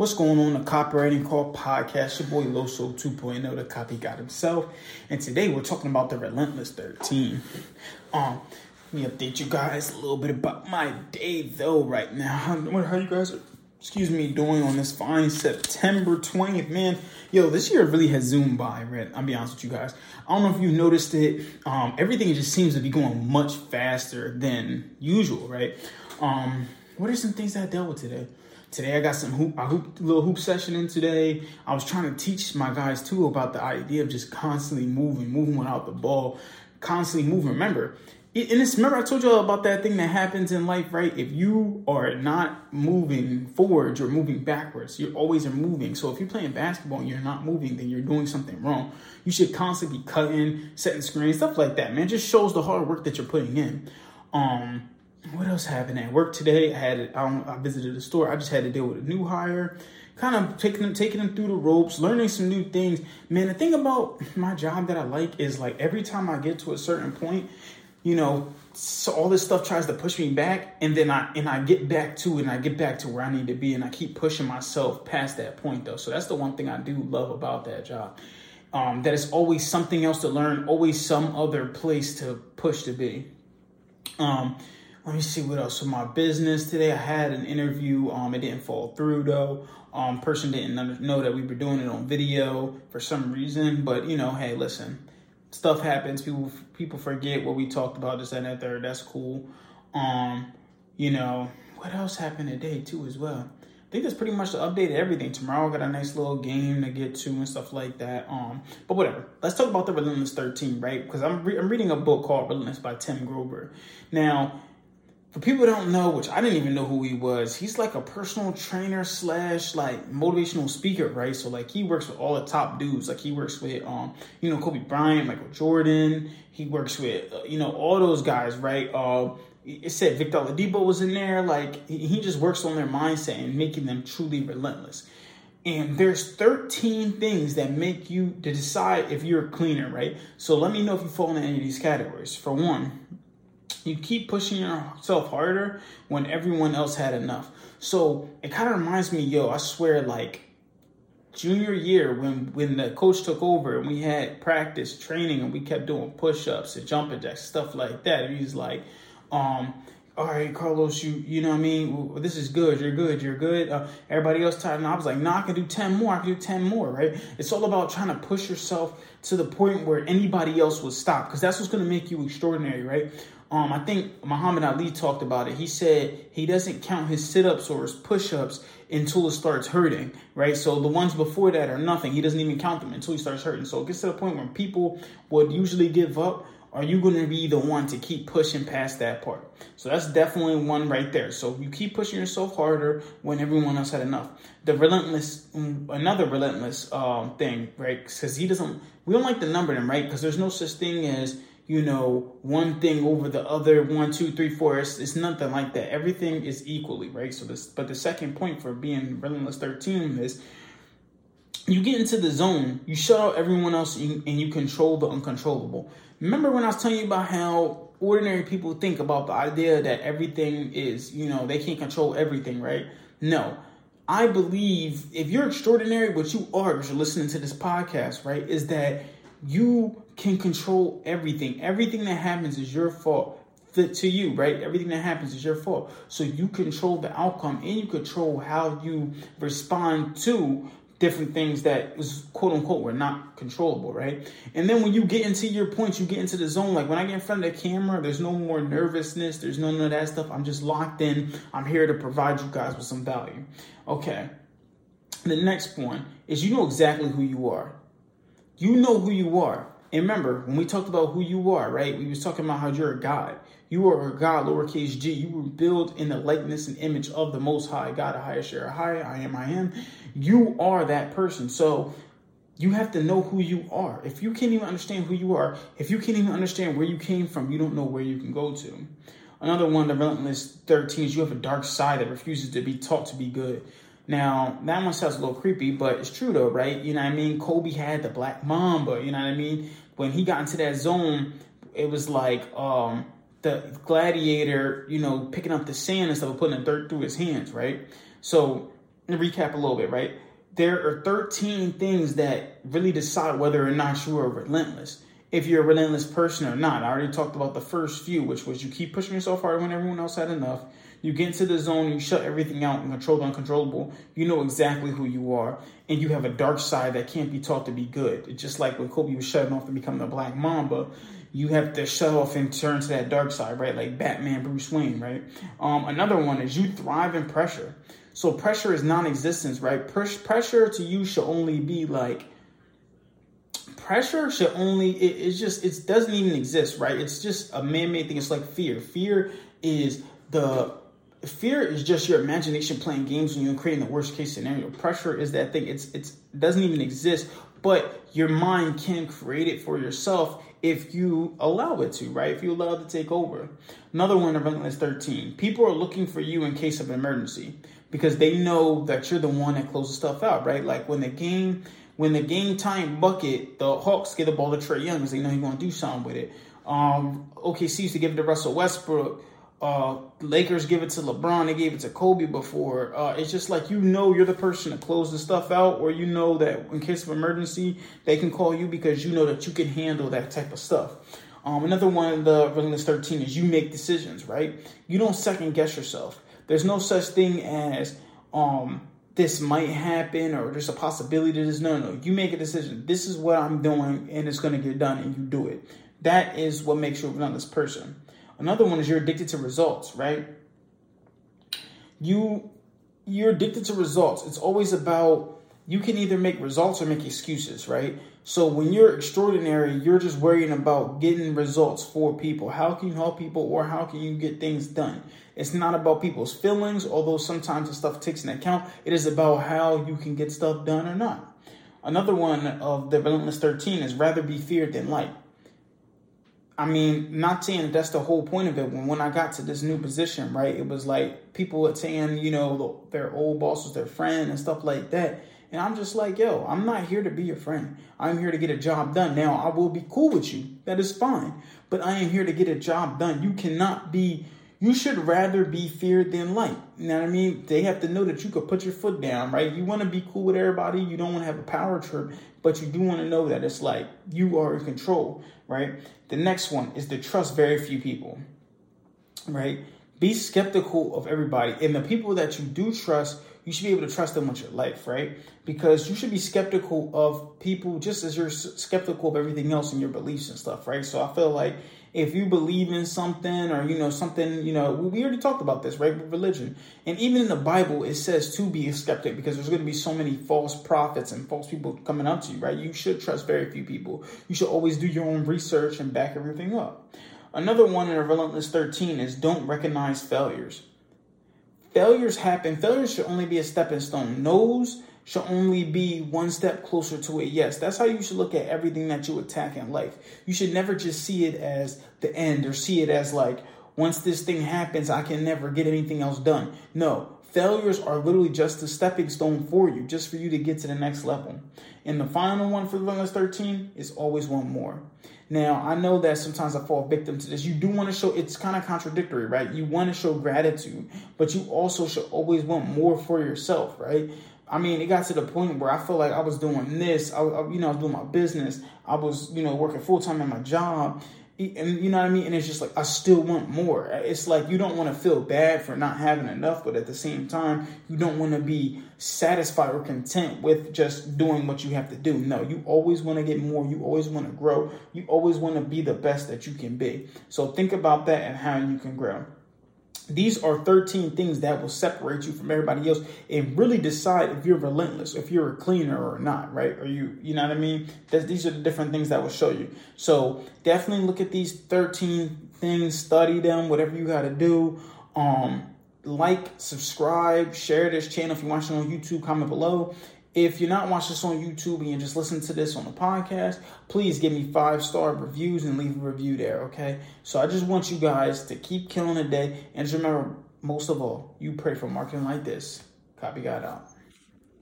What's going on? The Copywriting Call podcast. Your boy Loso 2.0, the copy God himself. And today we're talking about the Relentless 13. Um, let me update you guys a little bit about my day though right now. How, how you guys are, excuse me, doing on this fine September 20th, man. Yo, this year really has zoomed by, right? I'll be honest with you guys. I don't know if you've noticed it. Um, everything just seems to be going much faster than usual, right? Um, what are some things that I dealt with today? Today I got some hoop, a hoop, little hoop session in today. I was trying to teach my guys too about the idea of just constantly moving, moving without the ball, constantly moving. Remember, and this, remember I told you all about that thing that happens in life, right? If you are not moving forwards, you're moving backwards. you're always moving. So if you're playing basketball and you're not moving, then you're doing something wrong. You should constantly be cutting, setting screens, stuff like that, man. It just shows the hard work that you're putting in. Um, what else happened at work today? I had I, I visited the store. I just had to deal with a new hire, kind of taking them taking them through the ropes, learning some new things. Man, the thing about my job that I like is like every time I get to a certain point, you know, so all this stuff tries to push me back, and then I and I get back to it, and I get back to where I need to be, and I keep pushing myself past that point though. So that's the one thing I do love about that job. Um, that it's always something else to learn, always some other place to push to be. Um, let me see what else. So my business today, I had an interview. Um, it didn't fall through though. Um, person didn't know that we were doing it on video for some reason. But you know, hey, listen, stuff happens. People people forget what we talked about this and that. That's cool. Um, you know, what else happened today too as well. I think that's pretty much the update everything. Tomorrow I got a nice little game to get to and stuff like that. Um, but whatever. Let's talk about the Relentless 13, right? Because I'm re- I'm reading a book called Relentless by Tim Grover. Now for people don't know, which I didn't even know who he was, he's like a personal trainer slash like motivational speaker, right? So like he works with all the top dudes. Like he works with um, you know, Kobe Bryant, Michael Jordan. He works with uh, you know all those guys, right? Uh, it said Victor Oladipo was in there. Like he just works on their mindset and making them truly relentless. And there's 13 things that make you to decide if you're a cleaner, right? So let me know if you fall in any of these categories. For one, you keep pushing yourself harder when everyone else had enough. So it kind of reminds me, yo, I swear, like junior year when when the coach took over and we had practice training and we kept doing push-ups and jumping jacks stuff like that and he's like um all right carlos you you know what i mean? This is good you're good you're good uh, everybody else tired and i was like no nah, i can do 10 more i can do 10 more right? It's all about trying to push yourself to the point where anybody else would stop because that's what's going to make you extraordinary right um, I think Muhammad Ali talked about it. He said he doesn't count his sit ups or his push ups until it starts hurting, right? So the ones before that are nothing. He doesn't even count them until he starts hurting. So it gets to the point where people would usually give up. Are you going to be the one to keep pushing past that part? So that's definitely one right there. So you keep pushing yourself harder when everyone else had enough. The relentless, another relentless um, thing, right? Because he doesn't, we don't like to number them, right? Because there's no such thing as you know, one thing over the other, one, two, three, four. It's, it's nothing like that. Everything is equally, right? So this, but the second point for being relentless 13 is you get into the zone, you shut out everyone else, and you control the uncontrollable. Remember when I was telling you about how ordinary people think about the idea that everything is, you know, they can't control everything, right? No. I believe if you're extraordinary, what you are, because you're listening to this podcast, right, is that you can control everything. Everything that happens is your fault to you, right? Everything that happens is your fault. So you control the outcome and you control how you respond to different things that quote unquote were not controllable, right? And then when you get into your points, you get into the zone. Like when I get in front of the camera, there's no more nervousness, there's none of that stuff. I'm just locked in. I'm here to provide you guys with some value. Okay. The next point is you know exactly who you are. You know who you are. And remember, when we talked about who you are, right? We was talking about how you're a God. You are a God, lowercase g. You were built in the likeness and image of the Most High God, a higher share, higher, I am, I am. You are that person. So you have to know who you are. If you can't even understand who you are, if you can't even understand where you came from, you don't know where you can go to. Another one, the relentless 13 is you have a dark side that refuses to be taught to be good. Now, that one sounds a little creepy, but it's true though, right? You know what I mean? Kobe had the black mamba, you know what I mean? When he got into that zone, it was like um, the gladiator, you know, picking up the sand instead of putting the dirt through his hands, right? So recap a little bit, right? There are 13 things that really decide whether or not you are relentless. If you're a relentless person or not. I already talked about the first few, which was you keep pushing yourself harder when everyone else had enough. You get into the zone, you shut everything out and control the uncontrollable. You know exactly who you are, and you have a dark side that can't be taught to be good. It's just like when Kobe was shutting off to become the Black Mamba you have to shut off and turn to that dark side, right? Like Batman, Bruce Wayne, right? Um, another one is you thrive in pressure. So pressure is non-existence, right? Pressure to you should only be like pressure should only it, it's just it doesn't even exist, right? It's just a man-made thing. It's like fear. Fear is the fear is just your imagination playing games when you're creating the worst case scenario. Pressure is that thing. It's it's it doesn't even exist, but your mind can create it for yourself if you allow it to, right? If you allow it to take over. Another one of Relentless 13. People are looking for you in case of emergency because they know that you're the one that closes stuff out, right? Like when the game when the game time bucket, the Hawks get the ball to Trae Young because they know he's going to do something with it. Um, OKC used to give it to Russell Westbrook. Uh, Lakers give it to LeBron. They gave it to Kobe before. Uh, it's just like you know you're the person to close the stuff out, or you know that in case of emergency they can call you because you know that you can handle that type of stuff. Um, another one of the Relentless 13 is you make decisions, right? You don't second guess yourself. There's no such thing as um, this might happen or there's a possibility that this. No, no, you make a decision. This is what I'm doing and it's going to get done and you do it. That is what makes you a relentless person. Another one is you're addicted to results, right? You you're addicted to results. It's always about you can either make results or make excuses, right? So when you're extraordinary, you're just worrying about getting results for people. How can you help people or how can you get things done? It's not about people's feelings, although sometimes the stuff takes into account. It is about how you can get stuff done or not. Another one of the Relentless 13 is rather be feared than liked. I mean, not saying that that's the whole point of it. When when I got to this new position, right, it was like people were saying, you know, their old boss was their friend and stuff like that. And I'm just like, yo, I'm not here to be your friend. I'm here to get a job done. Now, I will be cool with you. That is fine. But I am here to get a job done. You cannot be you should rather be feared than liked. You know what I mean? They have to know that you could put your foot down, right? You want to be cool with everybody. You don't want to have a power trip, but you do want to know that it's like you are in control, right? The next one is to trust very few people, right? Be skeptical of everybody. And the people that you do trust, you should be able to trust them with your life, right? Because you should be skeptical of people just as you're skeptical of everything else in your beliefs and stuff, right? So I feel like if you believe in something or you know something you know we already talked about this right with religion. And even in the bible it says to be a skeptic because there's going to be so many false prophets and false people coming up to you right? You should trust very few people. You should always do your own research and back everything up. Another one in relentless 13 is don't recognize failures failures happen failures should only be a stepping stone no's should only be one step closer to a yes. That's how you should look at everything that you attack in life. You should never just see it as the end or see it as like, once this thing happens, I can never get anything else done. No, failures are literally just a stepping stone for you, just for you to get to the next level. And the final one for the Relentless 13 is always one more. Now, I know that sometimes I fall victim to this. You do want to show, it's kind of contradictory, right? You want to show gratitude, but you also should always want more for yourself, right? I mean, it got to the point where I felt like I was doing this. I, you know, I was doing my business. I was, you know, working full time at my job, and you know what I mean. And it's just like I still want more. It's like you don't want to feel bad for not having enough, but at the same time, you don't want to be satisfied or content with just doing what you have to do. No, you always want to get more. You always want to grow. You always want to be the best that you can be. So think about that and how you can grow. These are 13 things that will separate you from everybody else and really decide if you're relentless, if you're a cleaner or not, right? Or you, you know what I mean? That's, these are the different things that will show you. So definitely look at these 13 things, study them, whatever you got to do. Um, like, subscribe, share this channel if you're watching on YouTube, comment below. If you're not watching this on YouTube and you're just listening to this on the podcast, please give me five star reviews and leave a review there, okay? So I just want you guys to keep killing the day. And just remember, most of all, you pray for marketing like this. Copy God out.